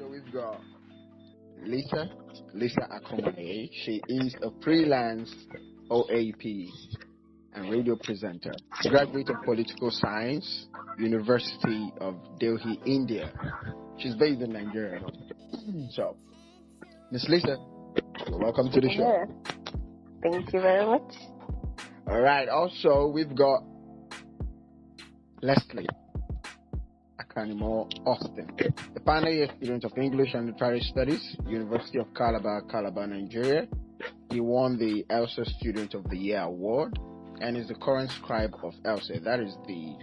show we've got Lisa, Lisa Akomaye. She is a freelance OAP and radio presenter, graduate of political science, University of Delhi, India. She's based in Nigeria. So, Miss Lisa, welcome to the show. Thank you very much. All right. Also, we've got Leslie Akanimoh Austin, the final year student of English and Literary Studies, University of Calabar, Calabar, Nigeria. He won the ELSA Student of the Year award and is the current scribe of ELSA. That is the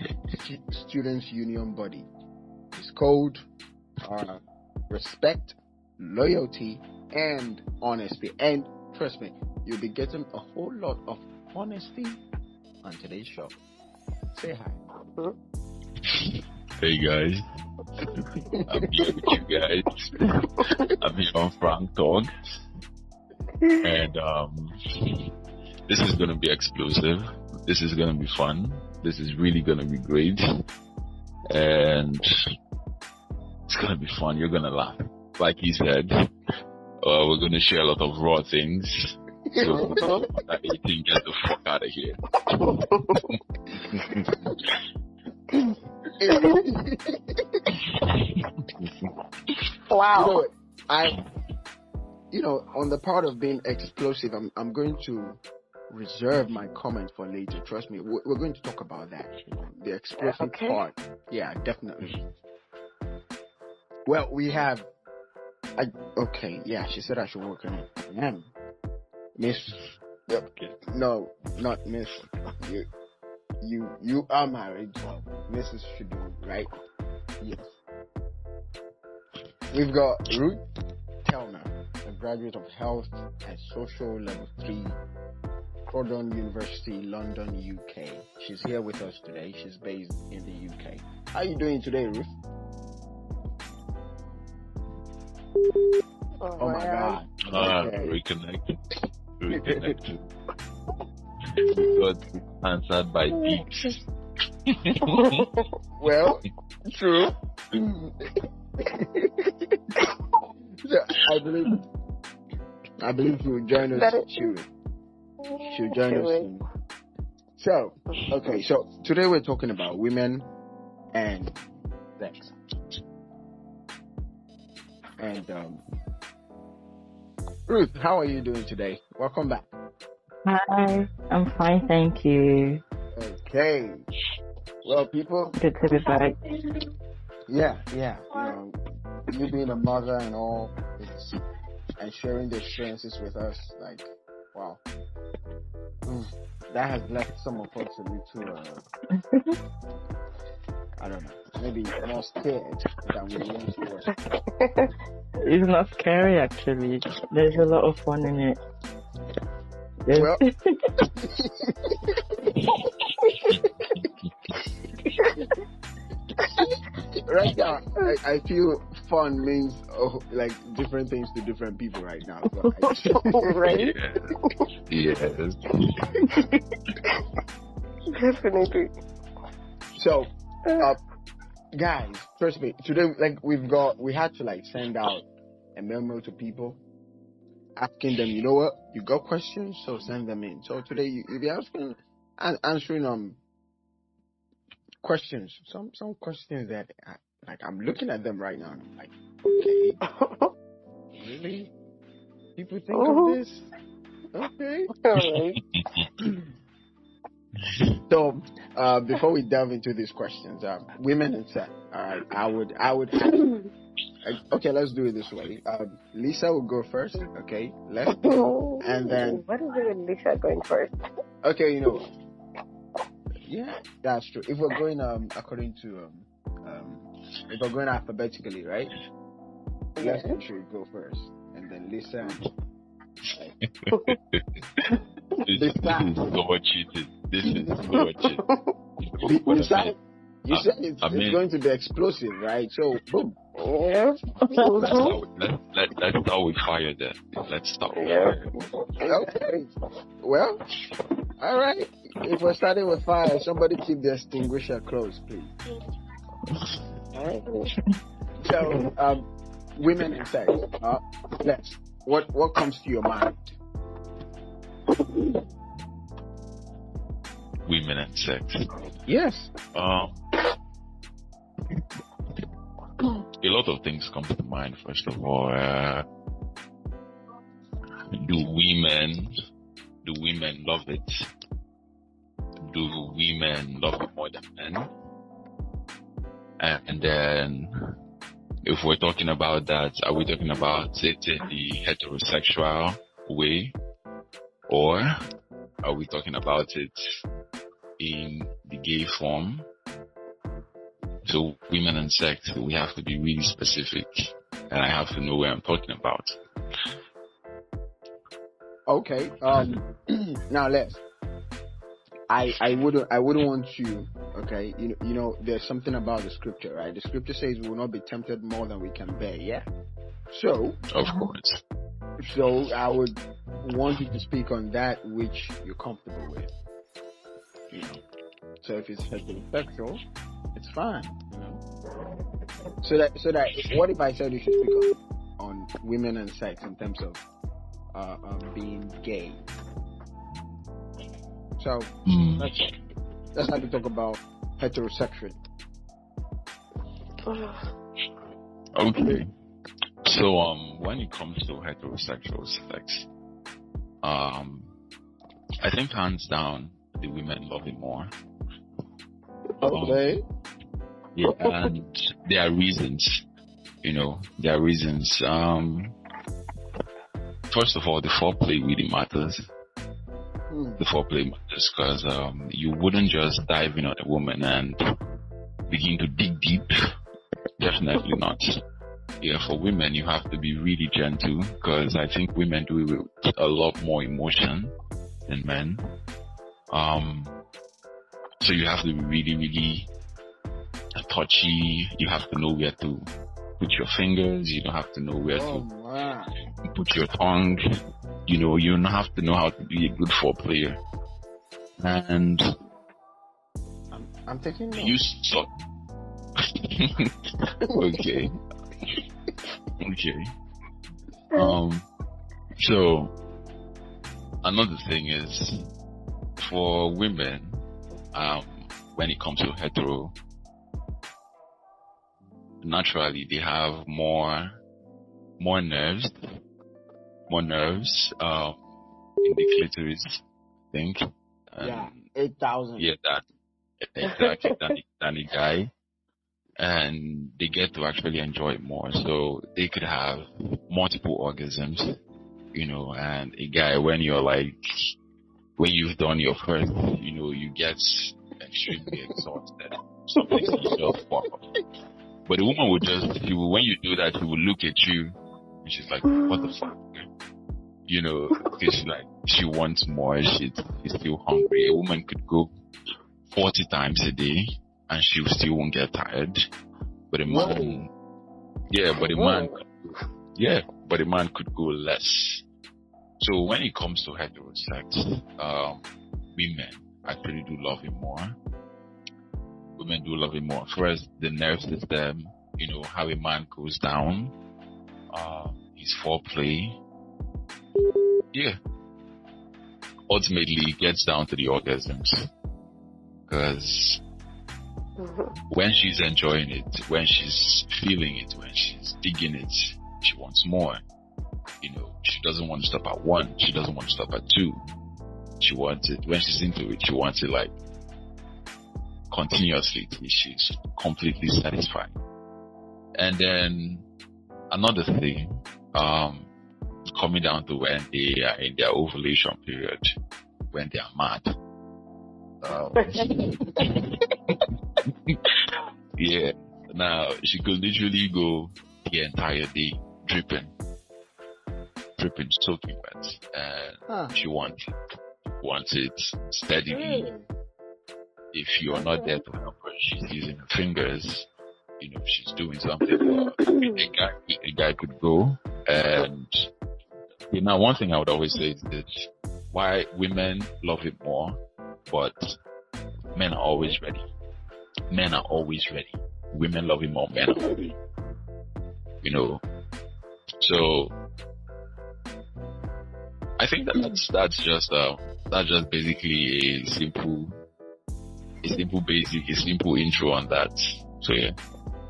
Students Union body. His code respect, loyalty, and honesty. And trust me, you'll be getting a whole lot of honesty on today's show. Say hi. Hey guys, I'm here with you guys. I'm here on Frank Talk, and um, this is gonna be explosive. This is gonna be fun. This is really gonna be great, and it's gonna be fun. You're gonna laugh, like he said. Uh, we're gonna share a lot of raw things. So, that 18 get the fuck out of here. Wow. You know, I, you know, on the part of being explosive, I'm, I'm going to reserve my comment for later. Trust me, we're, we're going to talk about that. The explosive Okay. part. Yeah, definitely. Well, we have. I, okay, yeah, she said I should work on it. Ma'am, Miss. Yep. No, not Miss. You, you, you are married, so Mrs. should do it, right? Yes. We've got Ruth Kellner, a graduate of Health and Social Level 3, Croydon University, London, UK. She's here with us today. She's based in the UK. How are you doing today, Ruth? Oh, Oh my God. Ah, Okay. reconnected. Reconnected. We got answered by beeps. Well, true. so I believe, I believe she will join us. That is- She will. She'll join us soon. So, okay, so today we're talking about women and sex. And, um, Ruth, how are you doing today? Welcome back. Hi, I'm fine, thank you. Okay. Well, people, Good to be back. yeah, yeah, you know, you being a mother and all, it's, and sharing the experiences with us, like, wow. Mm, that has left some of us a little, uh, I don't know, maybe more scared than we once were. It's not scary actually. There's a lot of fun in it. There's- Well- right now, I, I feel fun means oh, like different things to different people right now. So I- right? Yes. Definitely. so, uh, guys, trust me. Today, like we've got, we had to like send out a memo to people, asking them, you know what, you got questions, so send them in. So today, you, you'll be asking, and answering um questions. Some some questions that, I, like, I'm looking at them right now. And I'm like, okay, really? People think Oh. of this? Okay. So, uh, before we delve into these questions, uh, women and sex. All right, I would, I would. okay, let's do it this way. Um, Lisa will go first. Okay, let's. And then- What is it with Lisa going first? Okay, you know. Yeah, that's true. If we're going um according to um um if we're going alphabetically, right? Yeah. Leslie should go first, and then Lisa. And, This, This this is so cheated. This is so cheated. you, you said Uh, said it's, I mean- it's going to be explosive, right? So boom. Yeah. That's how, let, let, that's how we fire them. Let's start. Yeah. Okay. Well, all right. If we're starting with fire, somebody keep the extinguisher close, please. All right. So, um, women and sex. Uh, let's. What what comes to your mind? Women and sex. Yes. Um, a lot of things come to mind. First of all, uh, do women do women love it? Do women love it more than men? And then, if we're talking about that, are we talking about it in the heterosexual way, or are we talking about it in the gay form? So women and sex, we have to be really specific and I have to know where I'm talking about. Okay. Um. now let's. I I wouldn't I wouldn't want to. Okay. You know you know there's something about the scripture, right? The scripture says we will not be tempted more than we can bear. Yeah. So Of course. so I would want you to speak on that which you're comfortable with. You know. So if it's heterosexual, it's fine. You know. So that so that what if I said you should speak on, on women and sex in terms of uh, um, being gay? So Mm. let's let's have to talk about heterosexual. Okay. So um when it comes to heterosexual sex, um I think hands down the women love it more. Okay. Yeah, and there are reasons. You know, there are reasons. Um first of all the foreplay really matters. Hmm. the foreplay matters because um, you wouldn't just dive in on a woman and begin to dig deep. Definitely not. Yeah, for women, you have to be really gentle because I think women do it with a lot more emotion than men. Um, so you have to be really, really touchy. You have to know where to put your fingers. You don't have to know where Oh to put your tongue. You know, you don't have to know how to be a good foreplayer. And I'm, I'm taking notes. you suck. okay. okay. Um, so another thing is for women, um, when it comes to hetero, naturally they have more, more nerves, more nerves, um, in the clitoris, I think. And yeah, eight thousand. yeah, that exactly than, than a guy, and they get to actually enjoy it more. So they could have multiple orgasms, you know. And a guy, when you're like, when you've done your first, you know, you get extremely exhausted. Something you just fuck up. But the woman would just, she will, when you do that, she will look at you, and she's like, "What the fuck." You know, because she like she wants more. She's she's still hungry. A woman could go forty times a day and she still won't get tired. But a man, yeah, but a man, yeah, but a man could go less. So when it comes to heterosex, um, women actually do love him more. Women do love it more. First, the nerve system, you know, how a man goes down, uh, his foreplay, yeah. Ultimately, it gets down to the orgasms. Because when she's enjoying it, when she's feeling it, when she's digging it, she wants more. You know, she doesn't want to stop at one. She doesn't want to stop at two. She wants it, when she's into it, she wants it like continuously till she's completely satisfied. And then another thing, um, coming down to when they are in their ovulation period, when they are mad. Um, yeah. Now she could literally go the entire day dripping, dripping, soaking wet, and Huh. she wants it, wants it steadily. If you're not there to help her, she's using her fingers. You know, she's doing something. a guy, a guy could go and you one thing I would always say is that why women love it more, but men are always ready. Men are always ready. Women love it more, men are ready. You know, So I think that that's that's just uh that's just basically a simple a simple basic a simple intro on that. So yeah,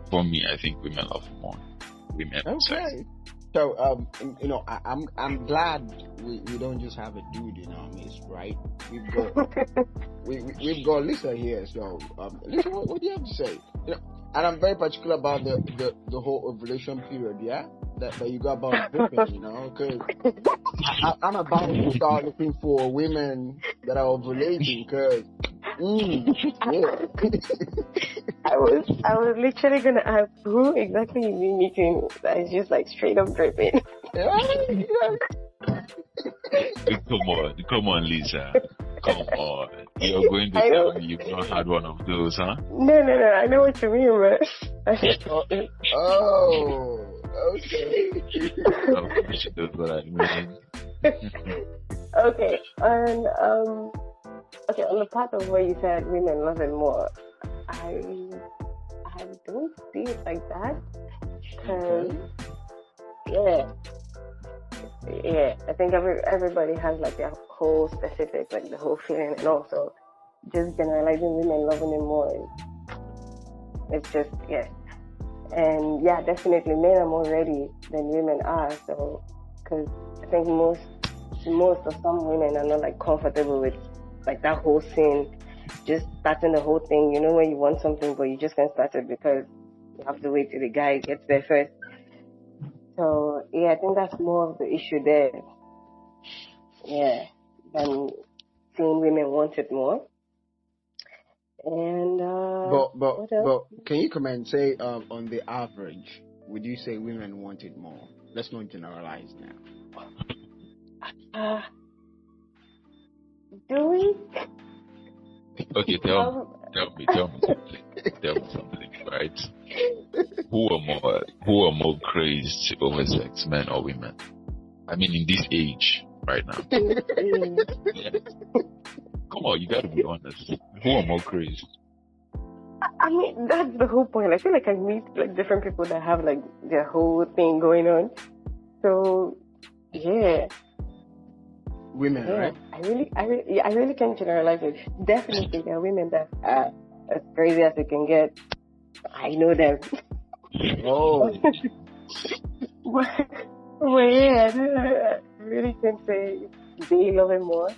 for me, I think women love more women. sex. Okay. So, um, you know, I, I'm I'm glad we, we don't just have a dude in our midst, right? We've got we, we we've got Lisa here. So, um, Lisa, what, what do you have to say? You know, and I'm very particular about the the, the whole ovulation period, yeah, that, that you got about dripping, you know, because I'm about to start looking for women that are ovulating, because. Mm, yeah. I was I was literally gonna ask who exactly you be meeting that is just like straight up dripping. Come on, come on, Lisa. Come on. You're going to tell me you've not had one of those, huh? No, no, no. I know what you mean, but I just thought it. Oh, okay. Course she knows what I mean. okay, and um, okay, on the part of where you said women love it more, I I don't see it like that. Cause yeah, yeah, I think every everybody has like their whole specific, like the whole feeling, and also just generalizing women loving it more. It's just yeah, and yeah, definitely men are more ready than women are. So, because I think most most of some women are not like comfortable with like that whole scene, just starting the whole thing. You know when you want something, but you just can't start it because you have to wait till the guy gets there first. So yeah, I think that's more of the issue there. Yeah, than seeing women want it more. And uh, But but but can you comment? Say um, on the average, would you say women want it more? Let's not generalize now. uh, do we? Okay, tell me, Um, tell me, tell me something. Tell me something, right? Who are more, who are more crazed over sex, men or women? I mean, in this age, right now. mm, Come on, you gotta be honest. Who are more crazed? I mean, that's the whole point. I feel like I meet like different people that have like their whole thing going on. So, yeah, Women, yeah. right? I really, I really, yeah, I really can't generalize it. Definitely, there are women that are as crazy as they can get. I know them. Oh, but, but yeah, I really can say they love it more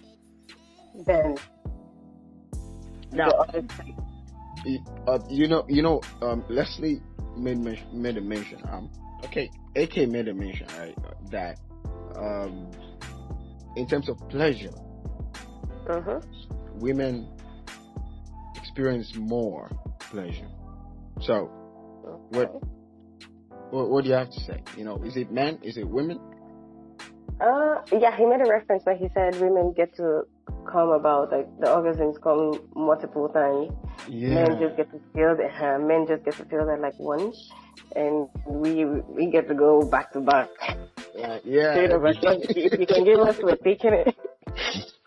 than now the other side. uh, you know, you know, um, Leslie made made a mention. Um, okay, AK made a mention, right? That um, in terms of pleasure, Uh-huh. women experience more pleasure. So, what, what what do you have to say? You know, is it men? Is it women? Uh, yeah, he made a reference where he said women get to come about, like the orgasms come multiple times. Yeah. Men just get to feel that, uh, men just get to feel that like once, and we we get to go back to back. Uh, yeah. Straight up, like, if you can give us, we're taking it.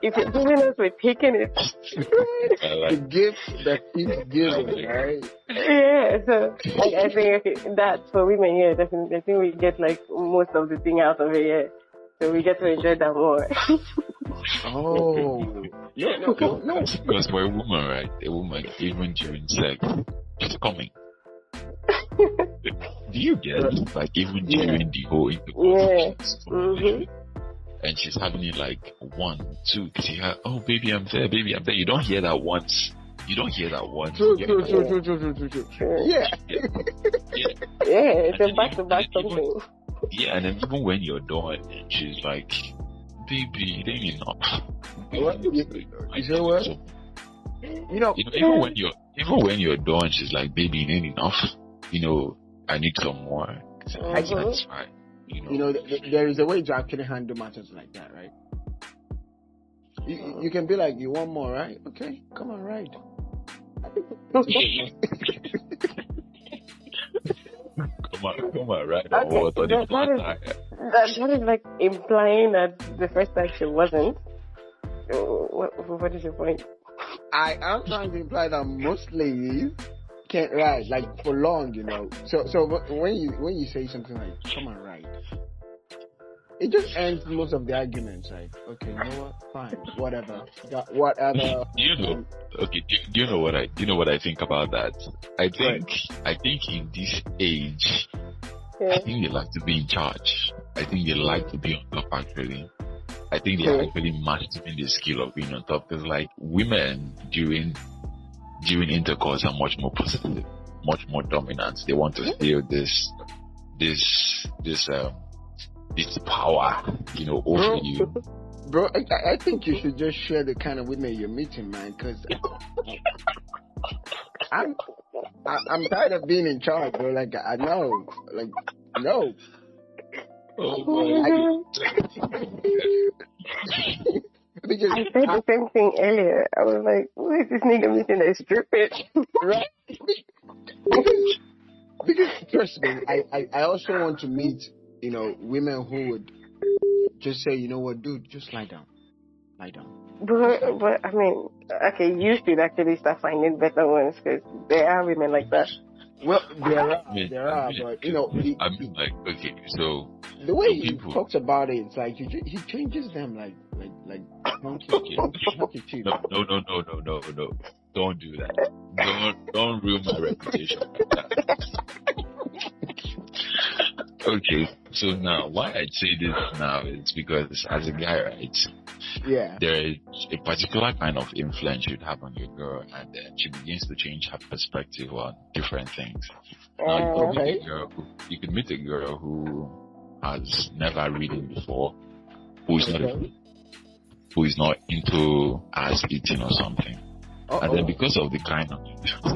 If you're giving us, we're taking it. I the gift that keeps giving, right? yeah, so I, I think okay, that for women, yeah, definitely. I think we get like most of the thing out of it, yeah. So we get to enjoy that more. Oh, no, no, no, no. because for a woman, right? A woman, even during sex, she's coming. Do you get it? Like even Yeah. during the whole Yeah. intercourse, she's Mhm. and she's having it like one, two, three. her, Oh, baby, I'm there, baby, I'm there. You don't hear that once. You don't hear that once. True, You true, true, true, true, true, true, true. Sure. Yeah. Yeah, Yeah, it's a back to back something. yeah, and then even when you're done, she's like, baby, it ain't enough. What? You- you say what? so- You know, You know, even when you're even when you're done, she's like, "Baby, it ain't enough. You know, I need some more. I Mhm. satisfied. You know, you know, th- th- there is a way to actually handle matters like that, right? You, you can be like, you want more, right? Okay, come on, ride. come on, come on, right? Okay, Or what? Or the that- that flat is- tire. That, that is like implying that the first time she wasn't. What, what is your point? I am trying to imply that most ladies can't ride like for long, you know. So, so when you when you say something like "come on, ride," it just ends most of the arguments. Like, okay, you know what? Fine, whatever. Got whatever. You know, okay. Do, do you know what I? Do you know what I think about that? I think, I think in this age, Yeah. I think they like to be in charge. I think they like to be on top. Actually, I think they Okay. actually mastering the skill of being on top. Because like women during during intercourse are much more positive, much more dominant. They want to feel this this this um this power, you know, over Bro. you. Bro, I, I think you should just share the kind of women you're meeting, man, because I'm I, I'm tired of being in charge, bro. Like I know, like no. Oh, Boy. my God. because I said the same thing earlier. I was like, who is this nigga meeting that's stupid? right? because, because trust me, I, I, I also want to meet, you know, women who would just say, you know what, dude, just lie down. Lie down. But, but I mean, okay, you should actually start finding better ones because there are women like that. Well, there are, I mean, there are, I mean, but you know, he, I mean, like, okay, so the way he people- talks about it, it's like he, he changes them like, like, like monkey, Okay. monkey, monkey cheese. no, no, no, no, no, no, no, don't do that. Don't, don't ruin my reputation. okay, so now why I say this now is because as a guy, right, Yeah. there is a particular kind of influence you'd have on your girl, and then she begins to change her perspective on different things. Now, you could, Okay. meet a girl who, you could meet a girl who has never ridden before, who is not Okay. Who is not into ass eating or something. And then because of the kind of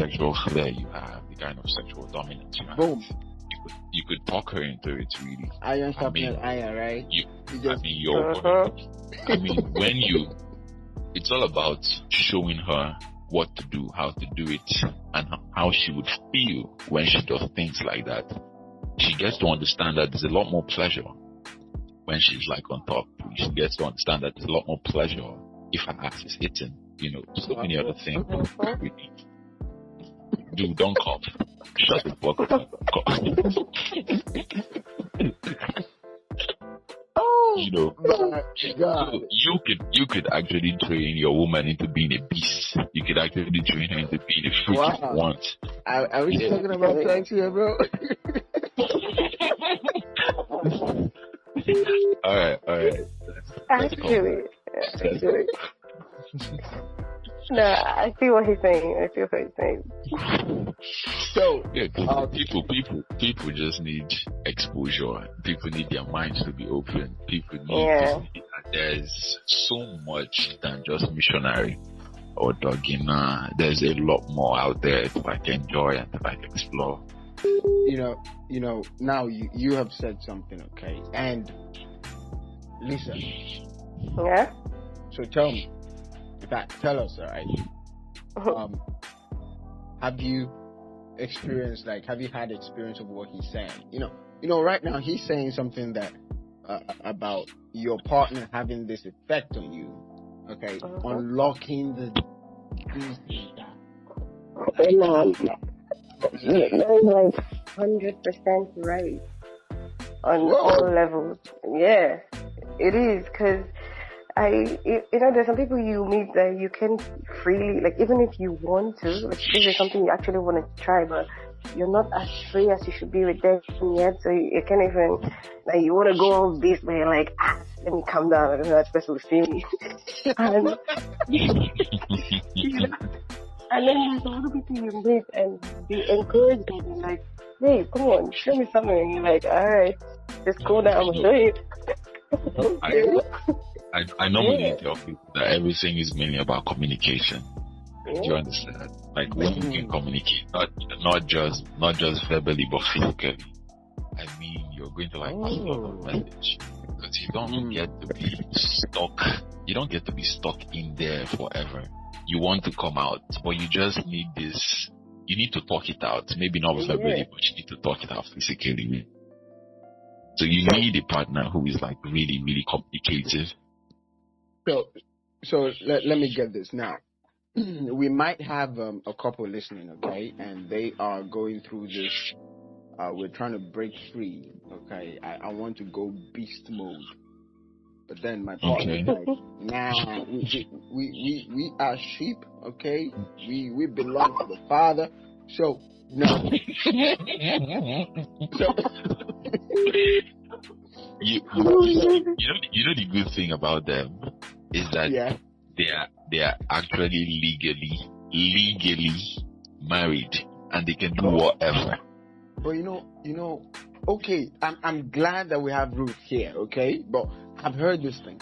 sexual flair you have, the kind of sexual dominance you have, Boom. you could, you could talk her into it really. Iron I sharpening mean, iron, right? you- You I just, mean, you're, Uh-huh. I mean, when you, it's all about showing her what to do, how to do it, and how she would feel when she does things like that. She gets to understand that there's a lot more pleasure when she's like on top. She gets to understand that there's a lot more pleasure if her ass is hitting. You know, so many other things. Dude, don't cough. Shut the fuck up. oh, you know. So you could you could actually train your woman into being a beast. You could actually train her into being a freak if you want. Are, are we Yeah. talking about sex here, bro? All right, all right. Actually, actually. No, I see what he's saying. I see what he's saying. so, Yeah, Uh, people, people, people just need exposure. People need their minds to be open. People need Yeah. to see that there's so much than just missionary or dogging. Uh, there's a lot more out there to like enjoy and to like explore. You know, you know, now you, you have said something, okay? And Lisa, Yeah? so tell me, in fact, tell us, alright? Um, have you experienced, like, have you had experience of what he's saying? You know, you know, right now he's saying something that uh, about your partner having this effect on you, okay? Uh-huh. Unlocking the these And, is like hundred percent right on Whoa. all levels. Yeah, it is because I, you you know, there's some people you meet that you can freely, like, even if you want to, like, this is something you actually want to try, but you're not as free as you should be with them yet, so you, you can't even, like, you want to go all this, but you're like, ah, let me calm down, I don't know that person will see me. and, you know, and then there's all the people you meet and they encourage them, and like, hey, come on, show me something. And you're like, alright, it's just go down and do it. I, I, I normally Yeah. tell people that everything is mainly about communication. Do you understand? Like when you can communicate, not not just not just verbally but physically. I mean, you're going to like pass a lot of Oh. message because you don't Mm. get to be stuck. You don't get to be stuck in there forever. You want to come out, but you just need this. You need to talk it out. Maybe not Yeah. verbally, but you need to talk it out physically. So you need a partner who is like really, really communicative. So, so let, let me get this now. we might have um, a couple listening, okay, and they are going through this uh, we're trying to break free. Okay, I, I want to go beast mode. But then my partner Okay. like, nah, we, we, we, we are sheep, okay? We, we belong to the Father. So, no. So, you, you, oh you, know, you know the good thing about them is that yeah. they are they are actually legally legally married and they can do whatever. But you know, you know, okay, I'm, I'm glad that we have Ruth here, okay? But I've heard this thing.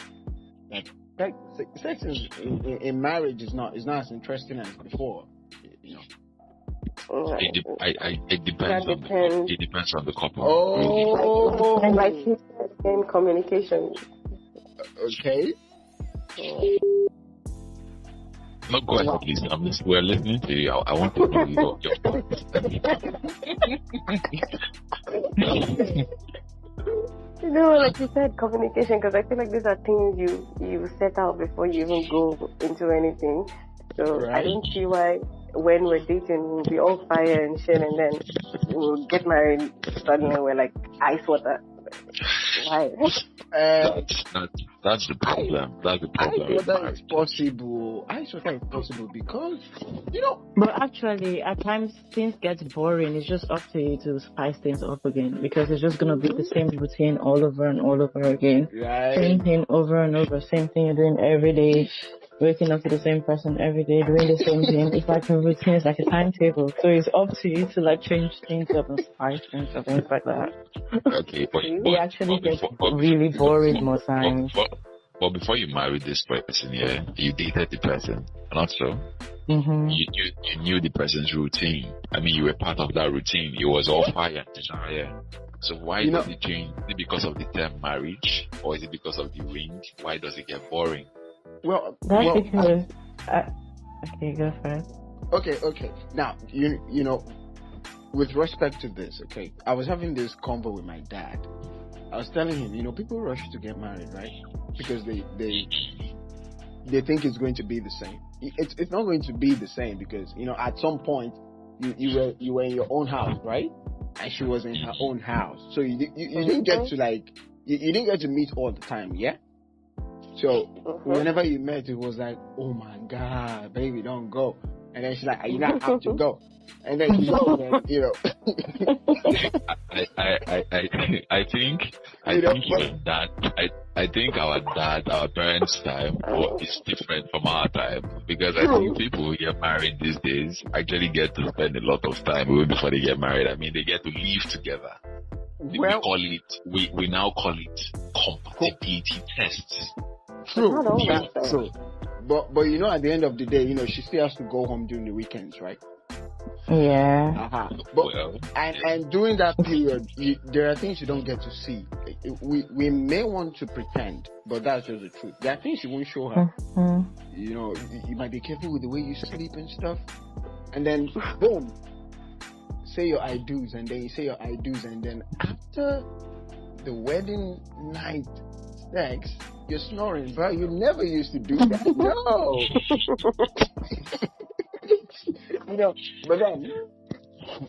That like sex is, in, in, in marriage is not, is not as interesting as before. You know. It, de- I, I, it depends That on the, depends. it depends on the couple. Oh, And like he said, in communication. okay. Oh. No, go ahead, please. I'm just, we're listening to you. I, I want to know your, your You know, like you said, communication, because I feel like these are things you you set out before you even go into anything. So I don't see why when we're dating we'll be all fire and shit, and then we'll get married suddenly we're like ice water. Why? Uh, that's, that's, that's the problem. That's the I problem. thought that is possible. I thought that is possible because, you know, But actually, at times things get boring. It's just up to you to spice things up again because it's just gonna be the same routine all over and all over again. right? Same thing over and over. Same thing you're doing every day. Waking up to the same person every day, doing the same thing. It's like a routine. It's like a timetable. So it's up to you to like change things up and spice things up, things like that. Okay, but, It but, It actually but gets before- but really before- boring more times. but, but before you married this person, yeah, you dated the person, not so. hmm You, you, you knew the person's routine. I mean, you were part of that routine. It was all fire, yeah. So why You know- does it change? Is it because of the term marriage, or is it because of the ring? Why does it get boring? Well, That's well, because. I, uh, okay, go first. Okay, okay. Now, you you know, with respect to this, okay, I was having this convo with my dad. I was telling him, you know, people rush to get married, right? Because they they they think it's going to be the same. It's it's not going to be the same because you know at some point you you were you were in your own house, right? And she was in her own house, so you you, you mm-hmm. didn't get to like you, you didn't get to meet all the time, yeah. So Mhm. whenever you met, it was like, oh my god, baby, don't go. And then she's like, are you not have to go. And then you know, then, you know, I, I, I, I, I think, I You know, think but- your dad, I, I think our dad, our parents' time is different from our time because I think people who get married these days actually get to spend a lot of time even before they get married. I mean, they get to live together. we call it, we, we now call it compatibility tests. True, Not always, that's though. true. But but you know, at the end of the day, you know, she still has to go home during the weekends, right? Yeah. Uh-huh. But Well, and and during that period, you, there are things you don't get to see. We we may want to pretend, but that's just the truth. There are things you won't show her. hmm You know, you, you might be careful with the way you sleep and stuff. And then boom, say your I do's, and then you say your I do's, and then after the wedding night sex, you're snoring, bro. You never used to do that. No. you know, but then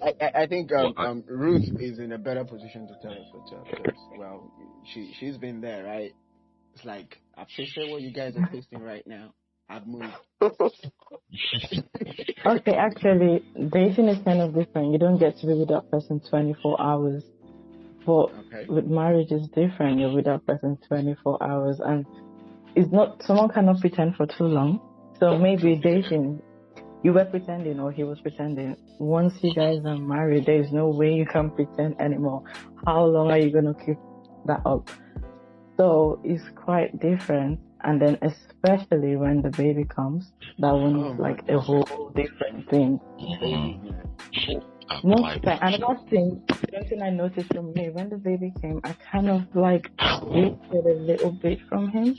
I, I, I think um, Well, I- um, Ruth is in a better position to tell us what's up. 'cause, well, she she's been there, right? It's like I've tasted what you guys are tasting right now. I've moved. Okay, actually, dating is kind of different. You don't get to be with that person 24 hours. But Okay. with marriage, it's different. You're with that person 24 hours, and it's not, someone cannot pretend for too long. So maybe dating, you were pretending or he was pretending. Once you guys are married, there is no way you can pretend anymore. How long are you going to keep that up? So it's quite different. And then especially when the baby comes, that one is my like a whole different thing. mhm. Apply- time, another thing, something I noticed from me when the baby came, I kind of like drifted a little bit from him.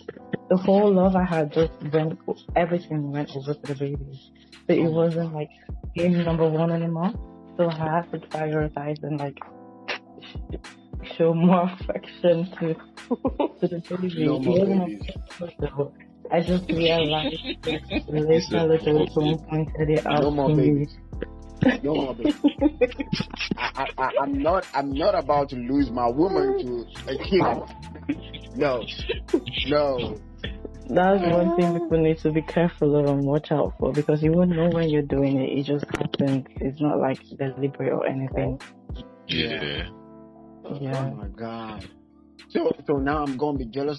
The whole love I had just went, everything went over to the baby. So it wasn't like him number one anymore. So I had to prioritize and like show more affection to to the baby. No It more. I just realized later, little at some point that they No more asked me babies. No, babe. I, I, I, am not. I'm not about to lose my woman to a killer. No, no. That's one thing people need to be careful of and watch out for because you won't know when you're doing it. It just happens. It's not like deliberate or anything. Yeah. Yeah. Oh Yeah. my god. So, so now I'm gonna be jealous